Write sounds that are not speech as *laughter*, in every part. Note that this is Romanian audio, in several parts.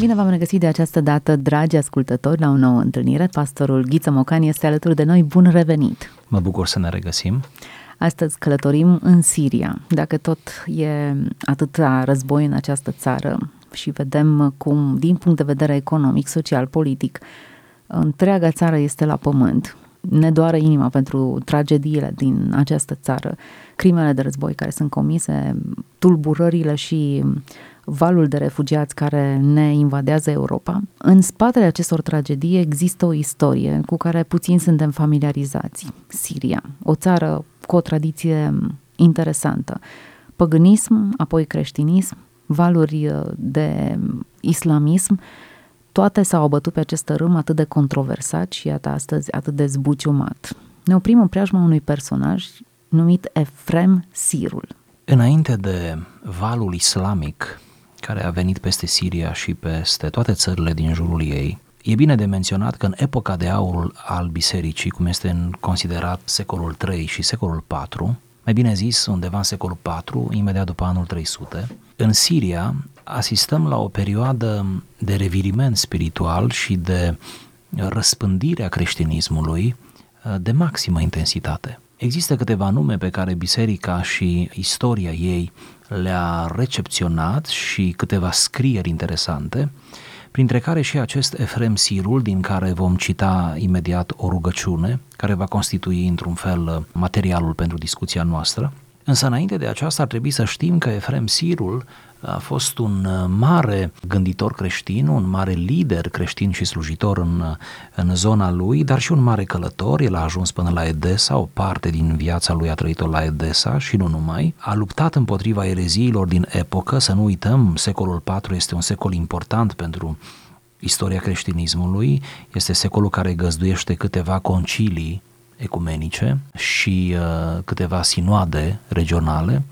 Bine v-am regăsit de această dată, dragi ascultători, la o nouă întâlnire. Pastorul Ghiță Mocan este alături de noi. Bun revenit! Mă bucur să ne regăsim. Astăzi călătorim în Siria. Dacă tot e atâta război în această țară și vedem cum, din punct de vedere economic, social, politic, întreaga țară este la pământ, ne doare inima pentru tragediile din această țară, crimele de război care sunt comise, tulburările și valul de refugiați care ne invadează Europa. În spatele acestor tragedii există o istorie cu care puțin suntem familiarizați. Siria, o țară cu o tradiție interesantă. Păgânism, apoi creștinism, valuri de islamism, toate s-au abătut pe acest râm atât de controversat și iată astăzi atât de zbuciumat. Ne oprim în preajma unui personaj numit Efrem Sirul. Înainte de valul islamic care a venit peste Siria și peste toate țările din jurul ei, E bine de menționat că în epoca de aur al bisericii, cum este în considerat secolul 3 și secolul 4, mai bine zis undeva în secolul 4, imediat după anul 300, în Siria asistăm la o perioadă de reviriment spiritual și de răspândire a creștinismului uh, de maximă intensitate. Există câteva nume pe care biserica și istoria ei le-a recepționat și câteva scrieri interesante, printre care și acest Efrem Sirul, din care vom cita imediat o rugăciune, care va constitui într-un fel materialul pentru discuția noastră. Însă înainte de aceasta ar trebui să știm că Efrem Sirul a fost un uh, mare gânditor creștin, un mare lider creștin și slujitor în, uh, în zona lui, dar și un mare călător. El a ajuns până la Edesa, o parte din viața lui a trăit-o la Edesa și nu numai. A luptat împotriva ereziilor din epocă, să nu uităm, secolul IV este un secol important pentru istoria creștinismului, este secolul care găzduiește câteva concilii ecumenice și uh, câteva sinoade regionale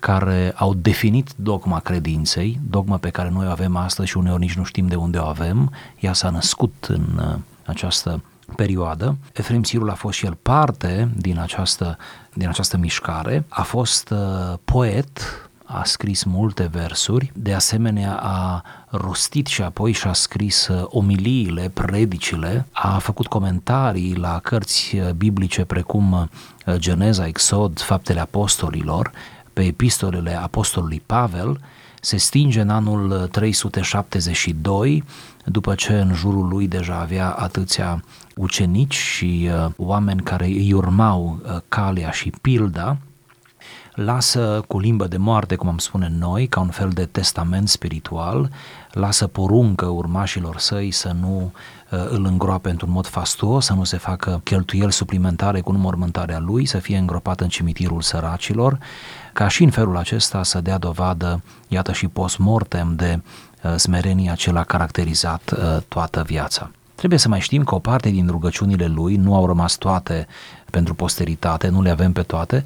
care au definit dogma credinței, dogma pe care noi o avem astăzi și uneori nici nu știm de unde o avem, ea s-a născut în uh, această perioadă. Efrem Sirul a fost și el parte din această, din această mișcare, a fost uh, poet, a scris multe versuri, de asemenea a rostit și apoi și-a scris uh, omiliile, predicile, a făcut comentarii la cărți uh, biblice precum Geneza, Exod, Faptele Apostolilor pe epistolele apostolului Pavel se stinge în anul 372, după ce în jurul lui deja avea atâția ucenici și uh, oameni care îi urmau uh, calea și pilda, lasă cu limbă de moarte, cum am spune noi, ca un fel de testament spiritual, lasă poruncă urmașilor săi să nu uh, îl îngroape într-un mod fastuos, să nu se facă cheltuieli suplimentare cu înmormântarea lui, să fie îngropat în cimitirul săracilor, ca și în felul acesta să dea dovadă, iată și post-mortem, de uh, smerenia ce l-a caracterizat uh, toată viața. Trebuie să mai știm că o parte din rugăciunile lui nu au rămas toate pentru posteritate, nu le avem pe toate,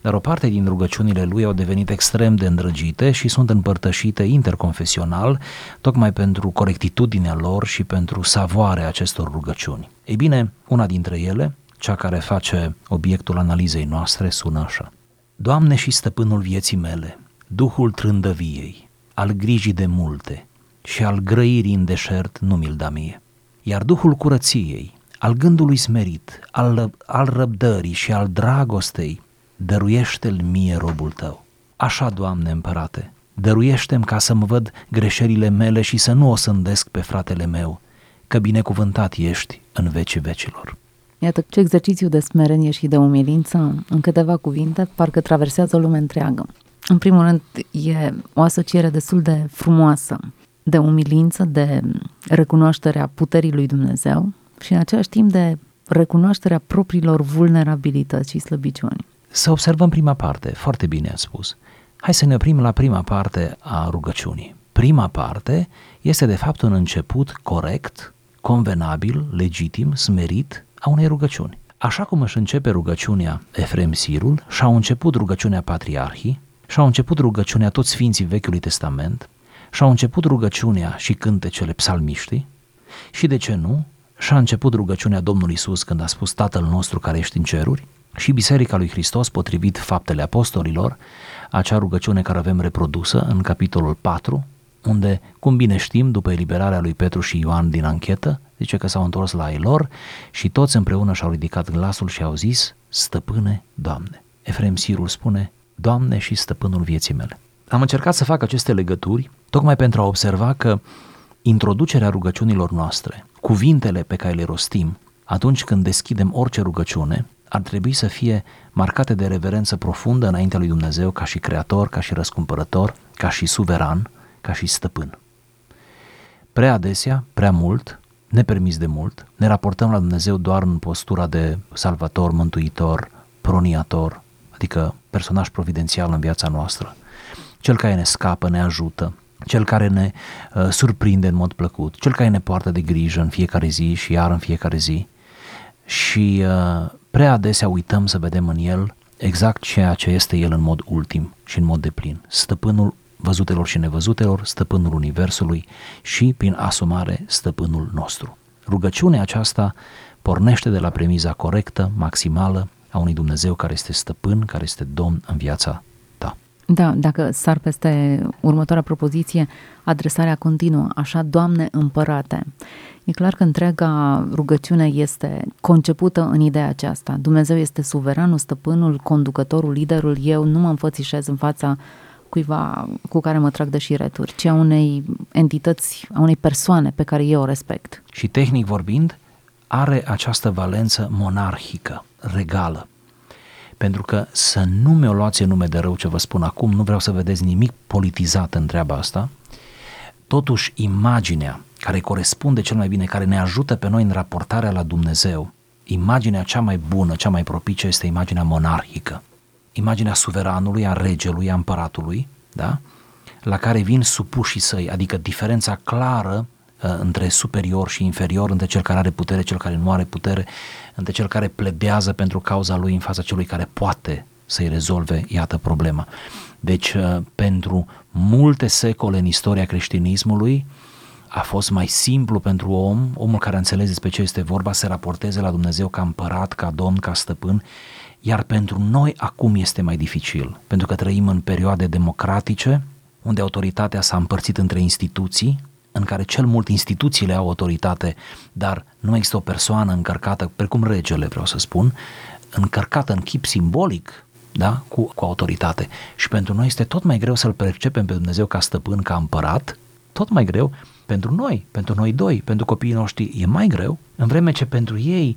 dar o parte din rugăciunile lui au devenit extrem de îndrăgite și sunt împărtășite interconfesional, tocmai pentru corectitudinea lor și pentru savoarea acestor rugăciuni. Ei bine, una dintre ele, cea care face obiectul analizei noastre, sună așa. Doamne și stăpânul vieții mele, Duhul trândăviei, al grijii de multe și al grăirii în deșert nu mi-l da mie, iar Duhul curăției, al gândului smerit, al, al răbdării și al dragostei, dăruiește-l mie robul tău. Așa, Doamne împărate, dăruiește-mi ca să mă văd greșelile mele și să nu o sândesc pe fratele meu, că binecuvântat ești în vecii vecilor. Iată ce exercițiu de smerenie și de umilință, în câteva cuvinte, parcă traversează o lume întreagă. În primul rând, e o asociere destul de frumoasă, de umilință, de recunoașterea puterii lui Dumnezeu și în același timp de recunoașterea propriilor vulnerabilități și slăbiciuni. Să observăm prima parte, foarte bine ați spus. Hai să ne oprim la prima parte a rugăciunii. Prima parte este de fapt un început corect, convenabil, legitim, smerit a unei rugăciuni. Așa cum își începe rugăciunea Efrem Sirul, și-au început rugăciunea patriarhii, și-au început rugăciunea toți sfinții Vechiului Testament, și-au început rugăciunea și cântecele psalmiștii, și de ce nu, și-a început rugăciunea Domnului Isus când a spus Tatăl nostru care ești în ceruri, și Biserica lui Hristos, potrivit faptele apostolilor, acea rugăciune care avem reprodusă în capitolul 4, unde, cum bine știm, după eliberarea lui Petru și Ioan din anchetă, zice că s-au întors la ei lor și toți împreună și-au ridicat glasul și au zis, Stăpâne, Doamne. Efrem Sirul spune, Doamne și stăpânul vieții mele. Am încercat să fac aceste legături tocmai pentru a observa că introducerea rugăciunilor noastre, cuvintele pe care le rostim atunci când deschidem orice rugăciune, ar trebui să fie marcate de reverență profundă înaintea lui Dumnezeu ca și creator, ca și răscumpărător, ca și suveran, ca și stăpân. Prea adesea, prea mult, nepermis de mult, ne raportăm la Dumnezeu doar în postura de salvator, mântuitor, proniator, adică personaj providențial în viața noastră, cel care ne scapă, ne ajută, cel care ne uh, surprinde în mod plăcut, cel care ne poartă de grijă în fiecare zi și iar în fiecare zi. Și uh, prea adesea uităm să vedem în el exact ceea ce este el în mod ultim și în mod deplin. Stăpânul văzutelor și nevăzutelor, stăpânul universului și, prin asumare, stăpânul nostru. Rugăciunea aceasta pornește de la premiza corectă, maximală, a unui Dumnezeu care este stăpân, care este domn în viața ta. Da, dacă sar peste următoarea propoziție, adresarea continuă, așa, Doamne împărate. E clar că întreaga rugăciune este concepută în ideea aceasta. Dumnezeu este suveranul, stăpânul, conducătorul, liderul. Eu nu mă înfățișez în fața cuiva cu care mă trag de șireturi, ci a unei entități, a unei persoane pe care eu o respect. Și tehnic vorbind, are această valență monarhică, regală. Pentru că să nu mi-o luați în nume de rău ce vă spun acum, nu vreau să vedeți nimic politizat în treaba asta, totuși imaginea care corespunde cel mai bine, care ne ajută pe noi în raportarea la Dumnezeu, imaginea cea mai bună, cea mai propice este imaginea monarhică, imaginea suveranului, a regelui, a împăratului, da? la care vin supușii săi, adică diferența clară uh, între superior și inferior, între cel care are putere, cel care nu are putere, între cel care pledează pentru cauza lui în fața celui care poate să-i rezolve, iată, problema. Deci, uh, pentru multe secole în istoria creștinismului, a fost mai simplu pentru om, omul care înțelege despre ce este vorba, să raporteze la Dumnezeu ca împărat, ca domn, ca stăpân, iar pentru noi acum este mai dificil, pentru că trăim în perioade democratice, unde autoritatea s-a împărțit între instituții, în care cel mult instituțiile au autoritate, dar nu există o persoană încărcată, precum regele, vreau să spun, încărcată în chip simbolic da? cu, cu autoritate. Și pentru noi este tot mai greu să-L percepem pe Dumnezeu ca stăpân, ca împărat, tot mai greu pentru noi, pentru noi doi, pentru copiii noștri e mai greu, în vreme ce pentru ei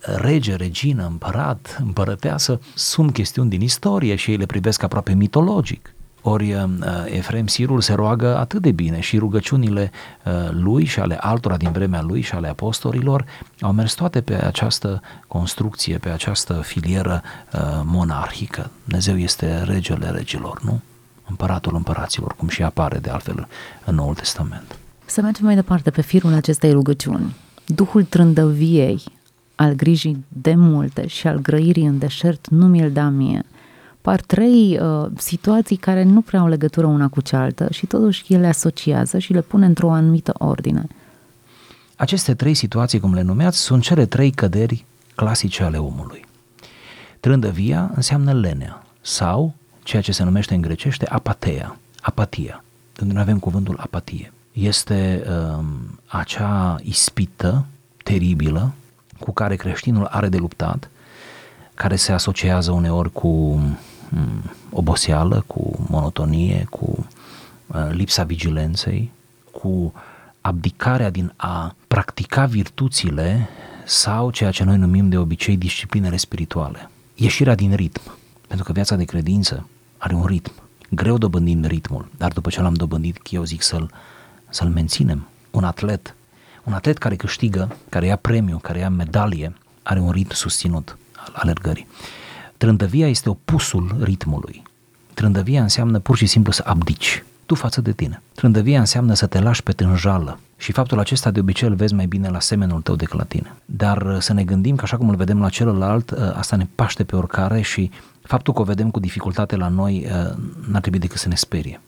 rege, regină, împărat, împărăteasă sunt chestiuni din istorie și ei le privesc aproape mitologic. Ori uh, Efrem Sirul se roagă atât de bine și rugăciunile uh, lui și ale altora din vremea lui și ale apostolilor au mers toate pe această construcție, pe această filieră uh, monarhică. Dumnezeu este regele regilor, nu? Împăratul împăraților, cum și apare de altfel în Noul Testament. Să mergem mai departe pe firul acestei rugăciuni. Duhul trândăviei, al grijii de multe și al grăirii în deșert nu mi-l da mie. Par trei uh, situații care nu prea au legătură una cu cealaltă și totuși ele asociază și le pune într-o anumită ordine. Aceste trei situații, cum le numeați, sunt cele trei căderi clasice ale omului. Trândăvia înseamnă lenea sau ceea ce se numește în grecește apatia, apatia, unde noi avem cuvântul apatie este um, acea ispită teribilă cu care creștinul are de luptat, care se asociază uneori cu um, oboseală, cu monotonie, cu uh, lipsa vigilenței, cu abdicarea din a practica virtuțile sau ceea ce noi numim de obicei disciplinele spirituale. Ieșirea din ritm, pentru că viața de credință are un ritm. Greu dobândind ritmul, dar după ce l-am dobândit, eu zic să-l să-l menținem. Un atlet, un atlet care câștigă, care ia premiu, care ia medalie, are un ritm susținut al alergării. Trândăvia este opusul ritmului. Trândăvia înseamnă pur și simplu să abdici tu față de tine. Trândăvia înseamnă să te lași pe tânjală și faptul acesta de obicei îl vezi mai bine la semenul tău decât la tine. Dar uh, să ne gândim că așa cum îl vedem la celălalt, uh, asta ne paște pe oricare și faptul că o vedem cu dificultate la noi uh, n-ar trebui decât să ne sperie.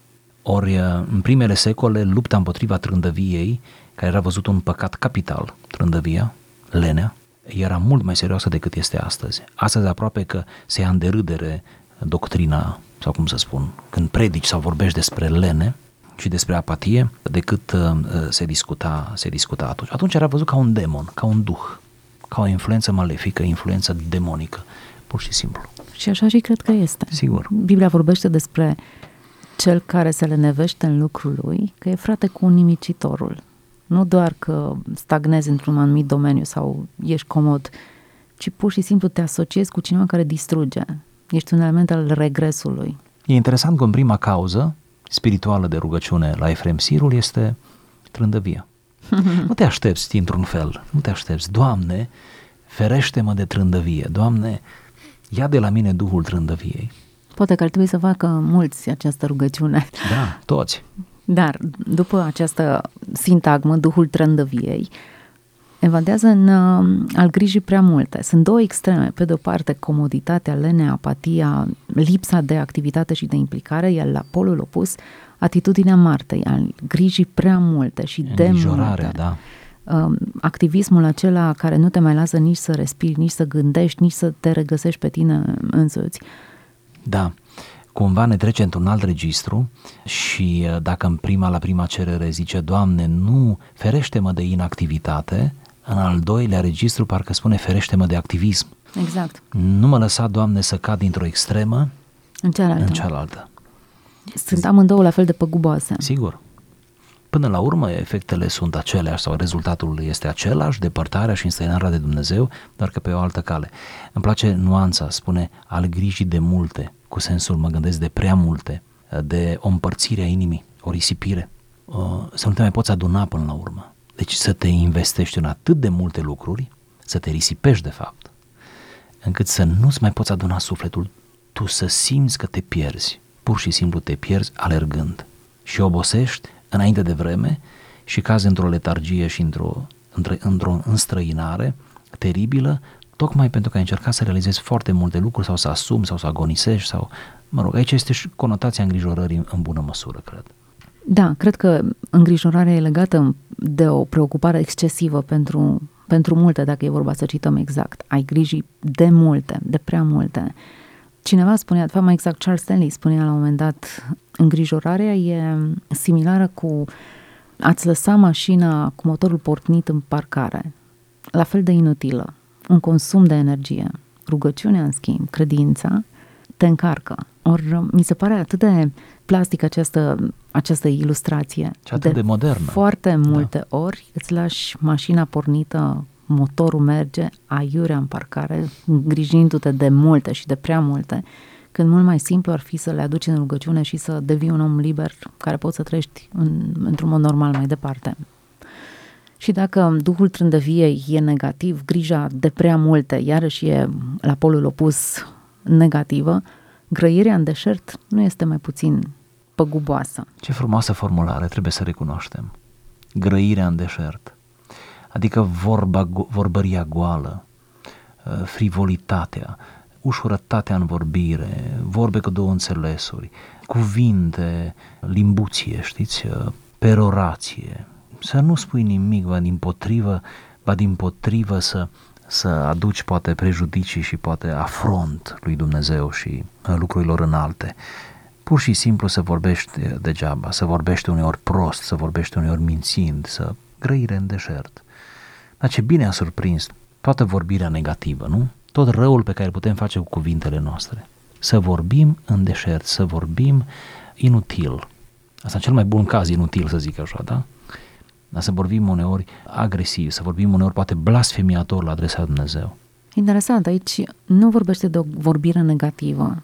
Ori în primele secole, lupta împotriva trândăviei, care era văzut un păcat capital, trândăvia, lenea, era mult mai serioasă decât este astăzi. Astăzi aproape că se ia în derâdere doctrina, sau cum să spun, când predici sau vorbești despre lene, și despre apatie decât uh, se, discuta, se discuta atunci. Atunci era văzut ca un demon, ca un duh, ca o influență malefică, influență demonică, pur și simplu. Și așa și cred că este. Sigur. Biblia vorbește despre cel care se lenevește în lucrul lui, că e frate cu nimicitorul. Nu doar că stagnezi într-un anumit domeniu sau ești comod, ci pur și simplu te asociezi cu cineva care distruge. Ești un element al regresului. E interesant că în prima cauză spirituală de rugăciune la Efrem Sirul este trândăvia. *laughs* nu te aștepți într-un fel, nu te aștepți. Doamne, ferește-mă de trândăvie. Doamne, ia de la mine Duhul trândăviei. Poate că ar trebui să facă mulți această rugăciune. Da, toți. Dar după această sintagmă, Duhul trândăviei, evadează în uh, al grijii prea multe. Sunt două extreme. Pe de o parte, comoditatea, lenea, apatia, lipsa de activitate și de implicare, iar la polul opus, atitudinea Martei, al grijii prea multe și de multe. da. Uh, activismul acela care nu te mai lasă nici să respiri, nici să gândești, nici să te regăsești pe tine însuți. Da cumva ne trece într-un alt registru și uh, dacă în prima, la prima cerere zice, Doamne, nu, ferește-mă de inactivitate, în al doilea registru parcă spune ferește-mă de activism. Exact. Nu mă lăsa, Doamne, să cad dintr-o extremă în cealaltă. În cealaltă. Sunt amândouă la fel de păguboase. Sigur. Până la urmă, efectele sunt aceleași sau rezultatul este același, depărtarea și înstrăinarea de Dumnezeu, doar că pe o altă cale. Îmi place nuanța, spune, al grijii de multe, cu sensul mă gândesc de prea multe, de o împărțire a inimii, o risipire, să nu te mai poți aduna până la urmă. Deci să te investești în atât de multe lucruri, să te risipești de fapt, încât să nu-ți mai poți aduna sufletul, tu să simți că te pierzi, pur și simplu te pierzi alergând și obosești înainte de vreme și cazi într-o letargie și într-o, într-o înstrăinare teribilă, tocmai pentru că ai încercat să realizezi foarte multe lucruri sau să asumi sau să agonisești sau, mă rog, aici este și conotația îngrijorării în bună măsură, cred. Da, cred că îngrijorarea e legată de o preocupare excesivă pentru, pentru multe, dacă e vorba să cităm exact. Ai griji de multe, de prea multe. Cineva spunea, de fapt mai exact Charles Stanley spunea la un moment dat, îngrijorarea e similară cu ați lăsa mașina cu motorul pornit în parcare. La fel de inutilă. Un consum de energie. Rugăciunea, în schimb, credința, te încarcă. Ori mi se pare atât de plastic această, această ilustrație. Și atât de, de modernă. Foarte da. multe da. ori îți lași mașina pornită, motorul merge, aiurea în parcare, îngrijindu-te de multe și de prea multe, când mult mai simplu ar fi să le aduci în rugăciune și să devii un om liber care poți să trăiești în, într-un mod normal mai departe. Și dacă Duhul trândăviei e negativ, grija de prea multe, iarăși e la polul opus negativă, grăirea în deșert nu este mai puțin păguboasă. Ce frumoasă formulare, trebuie să recunoaștem. Grăirea în deșert. Adică vorba, vorbăria goală, uh, frivolitatea, ușurătatea în vorbire, vorbe cu două înțelesuri, cuvinte, limbuție, știți, uh, perorație. Să nu spui nimic, va din potrivă, va din potrivă să să aduci poate prejudicii și poate afront lui Dumnezeu și uh, lucrurilor înalte. Pur și simplu să vorbești degeaba, să vorbești uneori prost, să vorbești uneori mințind, să grăire în deșert. Dar ce bine a surprins toată vorbirea negativă, nu? Tot răul pe care îl putem face cu cuvintele noastre. Să vorbim în deșert, să vorbim inutil. Asta în cel mai bun caz inutil, să zic așa, da? dar să vorbim uneori agresiv, să vorbim uneori poate blasfemiator la adresa lui Dumnezeu. Interesant, aici nu vorbește de o vorbire negativă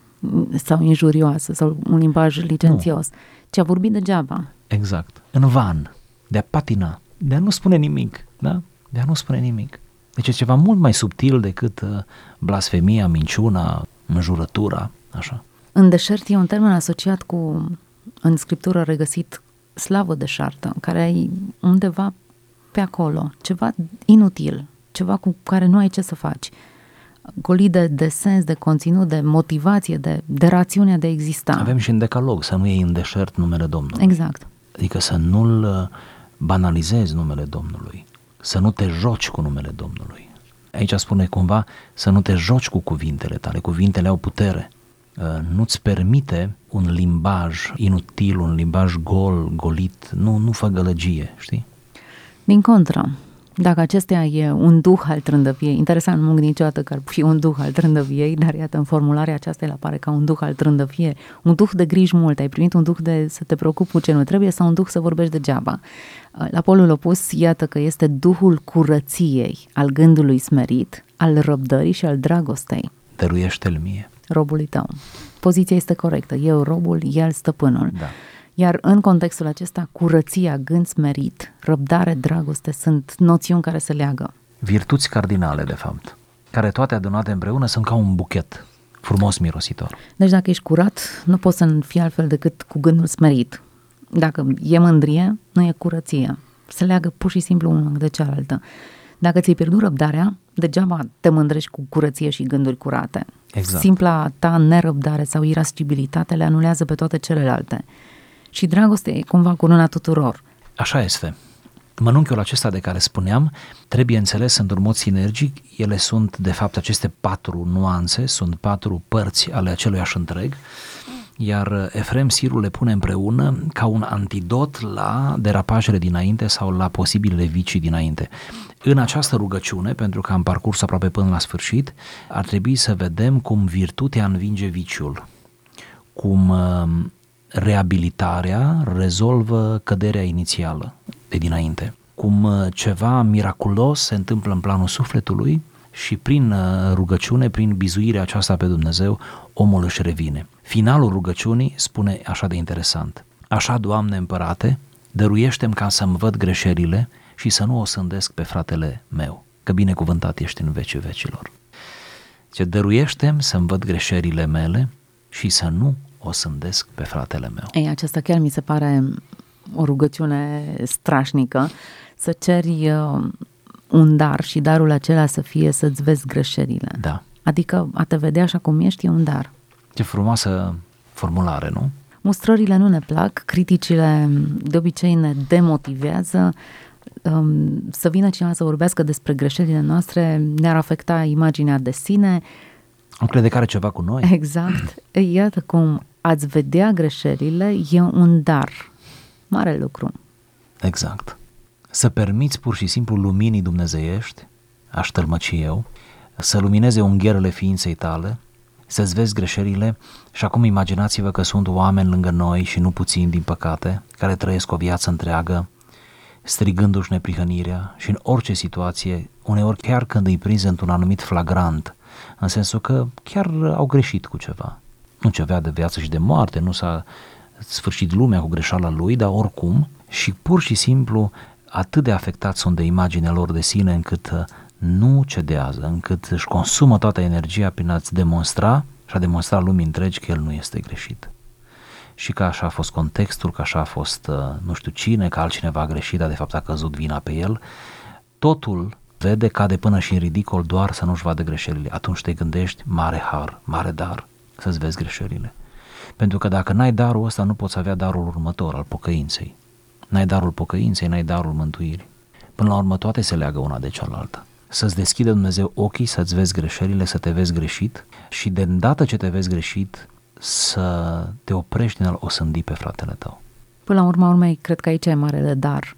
sau injurioasă sau un limbaj licențios, nu. ci a vorbit degeaba. Exact, în van, de a patina, de a nu spune nimic, da? De a nu spune nimic. Deci e ceva mult mai subtil decât uh, blasfemia, minciuna, înjurătura, așa. În deșert e un termen asociat cu, în scriptură regăsit slavă de șartă, care ai undeva pe acolo, ceva inutil, ceva cu care nu ai ce să faci, golit de, de sens, de conținut, de motivație, de, de rațiune de exista. Avem și în decalog să nu iei în deșert numele Domnului. Exact. Adică să nu-l uh, banalizezi numele Domnului, să nu te joci cu numele Domnului. Aici spune cumva să nu te joci cu cuvintele tale, cuvintele au putere. uh, nu-ți permite un limbaj inutil, un limbaj gol, golit, nu, nu fă gălăgie, știi? Din contră, dacă acestea e un duh al trândăviei, interesant, nu m-am gândit niciodată că ar fi un duh al trândăviei, dar iată, în formularea aceasta el apare ca un duh al trândăviei, un duh de griji mult, ai primit un duh de să te preocupi cu ce nu trebuie sau un duh să vorbești degeaba. La polul opus, iată că este duhul curăției, al gândului smerit, al răbdării și al dragostei. Dăruiește-l mie. Robului tău. Poziția este corectă. Eu robul, el stăpânul. Da. Iar în contextul acesta, curăția, gând smerit, răbdare, dragoste sunt noțiuni care se leagă. Virtuți cardinale, de fapt, care toate adunate împreună sunt ca un buchet frumos mirositor. Deci dacă ești curat, nu poți să fii altfel decât cu gândul smerit. Dacă e mândrie, nu e curăție. Se leagă pur și simplu unul de cealaltă. Dacă ți-ai pierdut răbdarea, degeaba te mândrești cu curăție și gânduri curate. Exact. Simpla ta nerăbdare sau irascibilitate le anulează pe toate celelalte. Și dragostea e cumva curuna tuturor. Așa este. Mănunchiul acesta de care spuneam trebuie înțeles într-un mod sinergic. Ele sunt, de fapt, aceste patru nuanțe, sunt patru părți ale aceluiași întreg, iar Efrem Sirul le pune împreună ca un antidot la derapajele dinainte sau la posibilele vicii dinainte. În această rugăciune, pentru că am parcurs aproape până la sfârșit, ar trebui să vedem cum virtutea învinge viciul, cum reabilitarea rezolvă căderea inițială de dinainte. Cum uh, ceva miraculos se întâmplă în planul sufletului și prin uh, rugăciune, prin bizuirea aceasta pe Dumnezeu, omul își revine. Finalul rugăciunii spune așa de interesant. Așa, Doamne împărate, dăruiește-mi ca să-mi văd greșelile și să nu o sândesc pe fratele meu, că binecuvântat ești în vecii vecilor. Ce dăruiește-mi să-mi văd greșelile mele și să nu o sândesc pe fratele meu. Ei, aceasta chiar mi se pare o rugăciune strașnică, să ceri uh, un dar și darul acela să fie să-ți vezi greșelile. Da. Adică a te vedea așa cum ești e un dar. Ce frumoasă formulare, nu? Mustrările nu ne plac, criticile de obicei ne demotivează, um, să vină cineva să vorbească despre greșelile noastre ne-ar afecta imaginea de sine. Am crede că are ceva cu noi. Exact. Iată cum ați vedea greșelile e un dar. Mare lucru. Exact. Să permiți pur și simplu luminii dumnezeiești, aș tălmăci eu, să lumineze ungherele ființei tale, să-ți vezi greșelile și acum imaginați-vă că sunt oameni lângă noi și nu puțini, din păcate, care trăiesc o viață întreagă, strigându-și neprihănirea și în orice situație, uneori chiar când îi prinzi într-un anumit flagrant, în sensul că chiar au greșit cu ceva, nu ce avea de viață și de moarte, nu s-a sfârșit lumea cu greșeala lui, dar oricum și pur și simplu atât de afectați sunt de imaginea lor de sine încât uh, nu cedează, încât își consumă toată energia prin a-ți demonstra și a demonstra lumii întregi că el nu este greșit. Și că așa a fost contextul, că așa a fost uh, nu știu cine, că altcineva a greșit, dar de fapt a căzut vina pe el, totul vede, cade până și în ridicol doar să nu-și vadă greșelile. Atunci te gândești, mare har, mare dar, să-ți vezi greșelile. Pentru că dacă n-ai darul ăsta, nu poți avea darul următor, al pocăinței. N-ai darul pocăinței, n-ai darul mântuirii. Până la urmă, toate se leagă una de cealaltă. Să-ți deschidă Dumnezeu ochii, să-ți vezi greșelile, să te vezi greșit și de îndată ce te vezi greșit, să te oprești din a-l osândi pe fratele tău. Până la urma urmei, cred că aici e marele dar.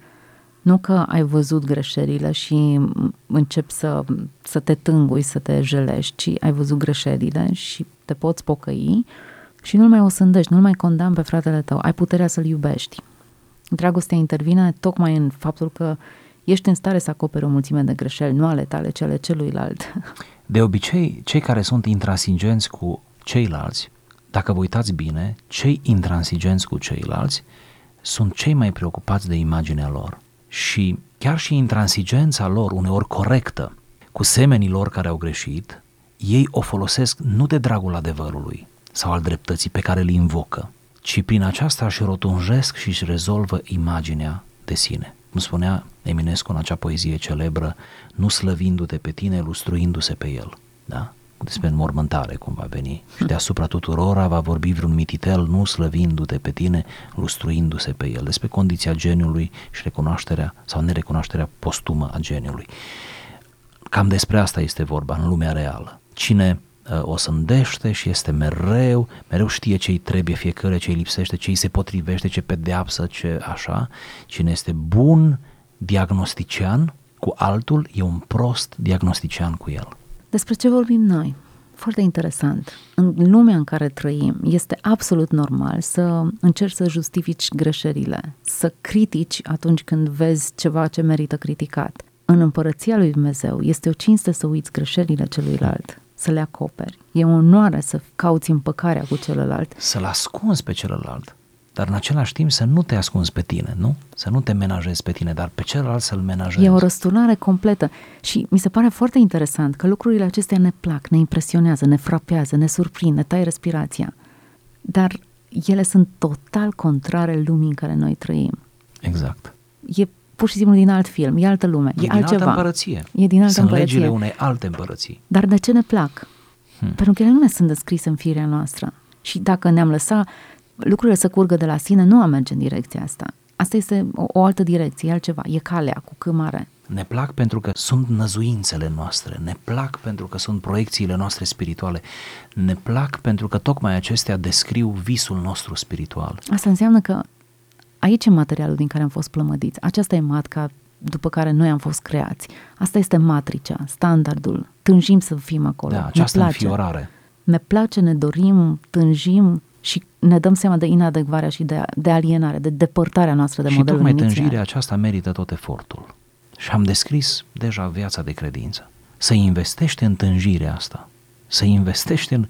Nu că ai văzut greșelile și începi să, să te tângui, să te jelești, ci ai văzut greșelile și te poți pocăi și nu-l mai osândești, nu-l mai condamn pe fratele tău, ai puterea să-l iubești. Dragostea intervine tocmai în faptul că ești în stare să acoperi o mulțime de greșeli, nu ale tale, cele celuilalt. De obicei, cei care sunt intransigenți cu ceilalți, dacă vă uitați bine, cei intransigenți cu ceilalți sunt cei mai preocupați de imaginea lor. Și chiar și intransigența lor, uneori corectă, cu semenii lor care au greșit, ei o folosesc nu de dragul adevărului sau al dreptății pe care îl invocă, ci prin aceasta își rotunjesc și își rezolvă imaginea de sine. Cum spunea Eminescu în acea poezie celebră, nu slăvindu-te pe tine, lustruindu-se pe el. Da? Despre înmormântare cum va veni. Și deasupra tuturora va vorbi vreun mititel, nu slăvindu-te pe tine, lustruindu-se pe el. Despre condiția geniului și recunoașterea sau nerecunoașterea postumă a geniului. Cam despre asta este vorba în lumea reală. Cine uh, o sândește și este mereu, mereu știe ce îi trebuie fiecare, ce îi lipsește, ce îi se potrivește, ce pedeapsă, ce așa. Cine este bun diagnostician cu altul e un prost diagnostician cu el. Despre ce vorbim noi? Foarte interesant. În lumea în care trăim, este absolut normal să încerci să justifici greșelile, să critici atunci când vezi ceva ce merită criticat. În împărăția lui Dumnezeu este o cinste să uiți greșelile celuilalt, să le acoperi. E o onoare să cauți împăcarea cu celălalt. Să-l ascunzi pe celălalt dar în același timp să nu te ascunzi pe tine, nu? Să nu te menajezi pe tine, dar pe celălalt să-l menajezi. E o răsturnare completă și mi se pare foarte interesant că lucrurile acestea ne plac, ne impresionează, ne frapează, ne surprind, ne tai respirația. Dar ele sunt total contrare lumii în care noi trăim. Exact. E pur și simplu din alt film, e altă lume, e, e altceva. altă împărăție. E din altă sunt împărăție. legile unei alte împărății. Dar de ce ne plac? Hmm. Pentru că ele nu ne sunt descrise în firea noastră. Și dacă ne-am lăsat lucrurile să curgă de la sine, nu am merge în direcția asta. Asta este o, o altă direcție, e altceva, e calea cu câmare. mare. Ne plac pentru că sunt năzuințele noastre, ne plac pentru că sunt proiecțiile noastre spirituale, ne plac pentru că tocmai acestea descriu visul nostru spiritual. Asta înseamnă că aici e materialul din care am fost plămădiți, aceasta e matca după care noi am fost creați. Asta este matricea, standardul, tânjim să fim acolo. Da, această ne place. înfiorare. Ne place, ne dorim, tânjim și ne dăm seama de inadecvarea și de, de alienare, de depărtarea noastră de și modelul inițial. Și tocmai tânjirea aceasta merită tot efortul. Și am descris deja viața de credință. Să investești în tânjirea asta, să investești în,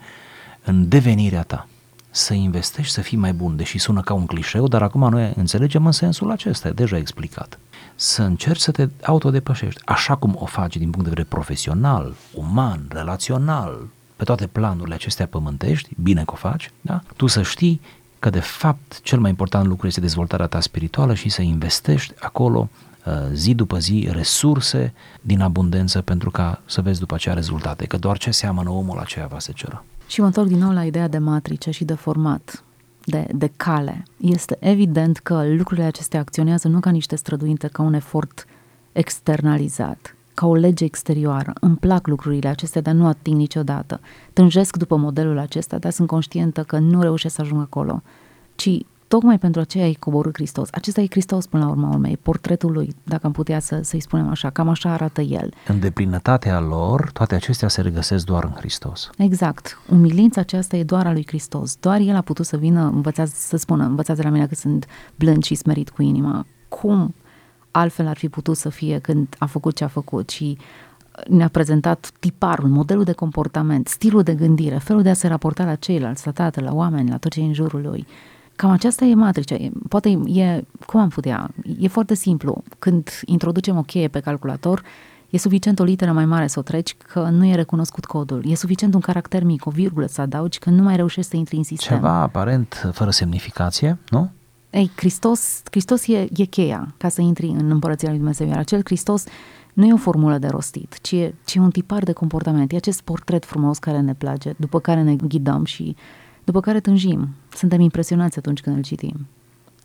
în devenirea ta, să investești să fii mai bun, deși sună ca un clișeu, dar acum noi înțelegem în sensul acesta, e deja explicat. Să încerci să te autodepășești, așa cum o faci din punct de vedere profesional, uman, relațional, pe toate planurile acestea pământești, bine că o faci, da? tu să știi că de fapt cel mai important lucru este dezvoltarea ta spirituală și să investești acolo uh, zi după zi resurse din abundență pentru ca să vezi după aceea rezultate, că doar ce seamănă omul aceea va se ceră. Și mă întorc din nou la ideea de matrice și de format, de, de cale. Este evident că lucrurile acestea acționează nu ca niște străduinte, ca un efort externalizat, ca o lege exterioară. Îmi plac lucrurile acestea, dar nu ating niciodată. Tânjesc după modelul acesta, dar sunt conștientă că nu reușesc să ajung acolo. Ci tocmai pentru aceea e coborât Hristos. Acesta e Hristos până la urma urmei, portretul lui, dacă am putea să, să-i spunem așa, cam așa arată el. În deplinătatea lor, toate acestea se regăsesc doar în Hristos. Exact. Umilința aceasta e doar a lui Hristos. Doar el a putut să vină, învățați, să spună, învățați la mine că sunt blând și smerit cu inima. Cum altfel ar fi putut să fie când a făcut ce a făcut și ne-a prezentat tiparul, modelul de comportament, stilul de gândire, felul de a se raporta la ceilalți, la tată, la oameni, la tot ce e în jurul lui. Cam aceasta e matricea. Poate e, cum am putea? E foarte simplu. Când introducem o cheie pe calculator, e suficient o literă mai mare să o treci că nu e recunoscut codul. E suficient un caracter mic, o virgulă să adaugi că nu mai reușești să intri în sistem. Ceva aparent fără semnificație, nu? Ei, Hristos, Hristos e, e cheia ca să intri în împărăția lui Dumnezeu, iar acel Hristos nu e o formulă de rostit, ci e, ci e un tipar de comportament. E acest portret frumos care ne place, după care ne ghidăm și după care tânjim. Suntem impresionați atunci când îl citim.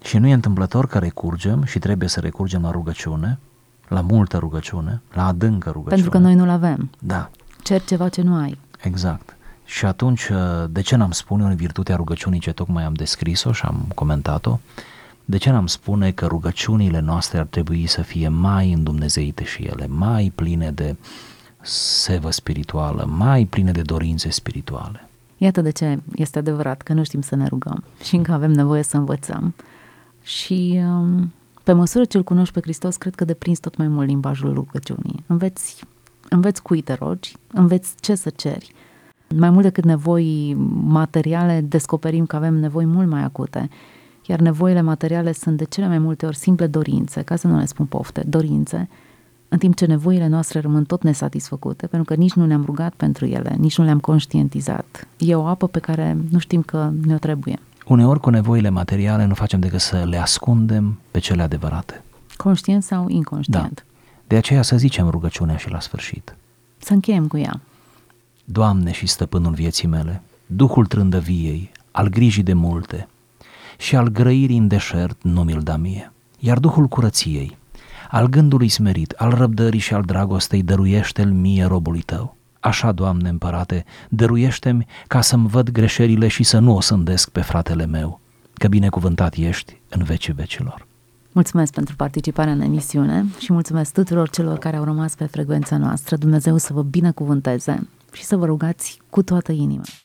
Și nu e întâmplător că recurgem și trebuie să recurgem la rugăciune, la multă rugăciune, la adâncă rugăciune. Pentru că noi nu-l avem. Da. Cer ceva ce nu ai. Exact. Și atunci, uh, de ce n-am spune în virtutea rugăciunii ce tocmai am descris-o și am comentat-o, de ce n-am spune că rugăciunile noastre ar trebui să fie mai îndumnezeite și ele, mai pline de sevă spirituală, mai pline de dorințe spirituale? Iată de ce este adevărat că nu știm să ne rugăm și încă avem nevoie să învățăm. Și um, pe măsură ce îl cunoști pe Hristos, cred că deprinzi tot mai mult limbajul rugăciunii. Înveți, înveți cui te rogi, înveți ce să ceri, mai mult decât nevoi materiale, descoperim că avem nevoi mult mai acute. Iar nevoile materiale sunt de cele mai multe ori simple dorințe, ca să nu le spun pofte, dorințe, în timp ce nevoile noastre rămân tot nesatisfăcute, pentru că nici nu ne-am rugat pentru ele, nici nu le-am conștientizat. E o apă pe care nu știm că ne-o trebuie. Uneori cu nevoile materiale nu facem decât să le ascundem pe cele adevărate. Conștient sau inconștient. Da. De aceea să zicem rugăciunea și la sfârșit. Să încheiem cu ea. Doamne și stăpânul vieții mele, Duhul trândăviei, al grijii de multe și al grăirii în deșert nu mi-l da mie, iar Duhul curăției, al gândului smerit, al răbdării și al dragostei dăruiește-l mie robului tău. Așa, Doamne împărate, dăruiește-mi ca să-mi văd greșelile și să nu o sândesc pe fratele meu, că binecuvântat ești în vecii vecilor. Mulțumesc pentru participarea în emisiune și mulțumesc tuturor celor care au rămas pe frecvența noastră. Dumnezeu să vă binecuvânteze și să vă rugați cu toată inima.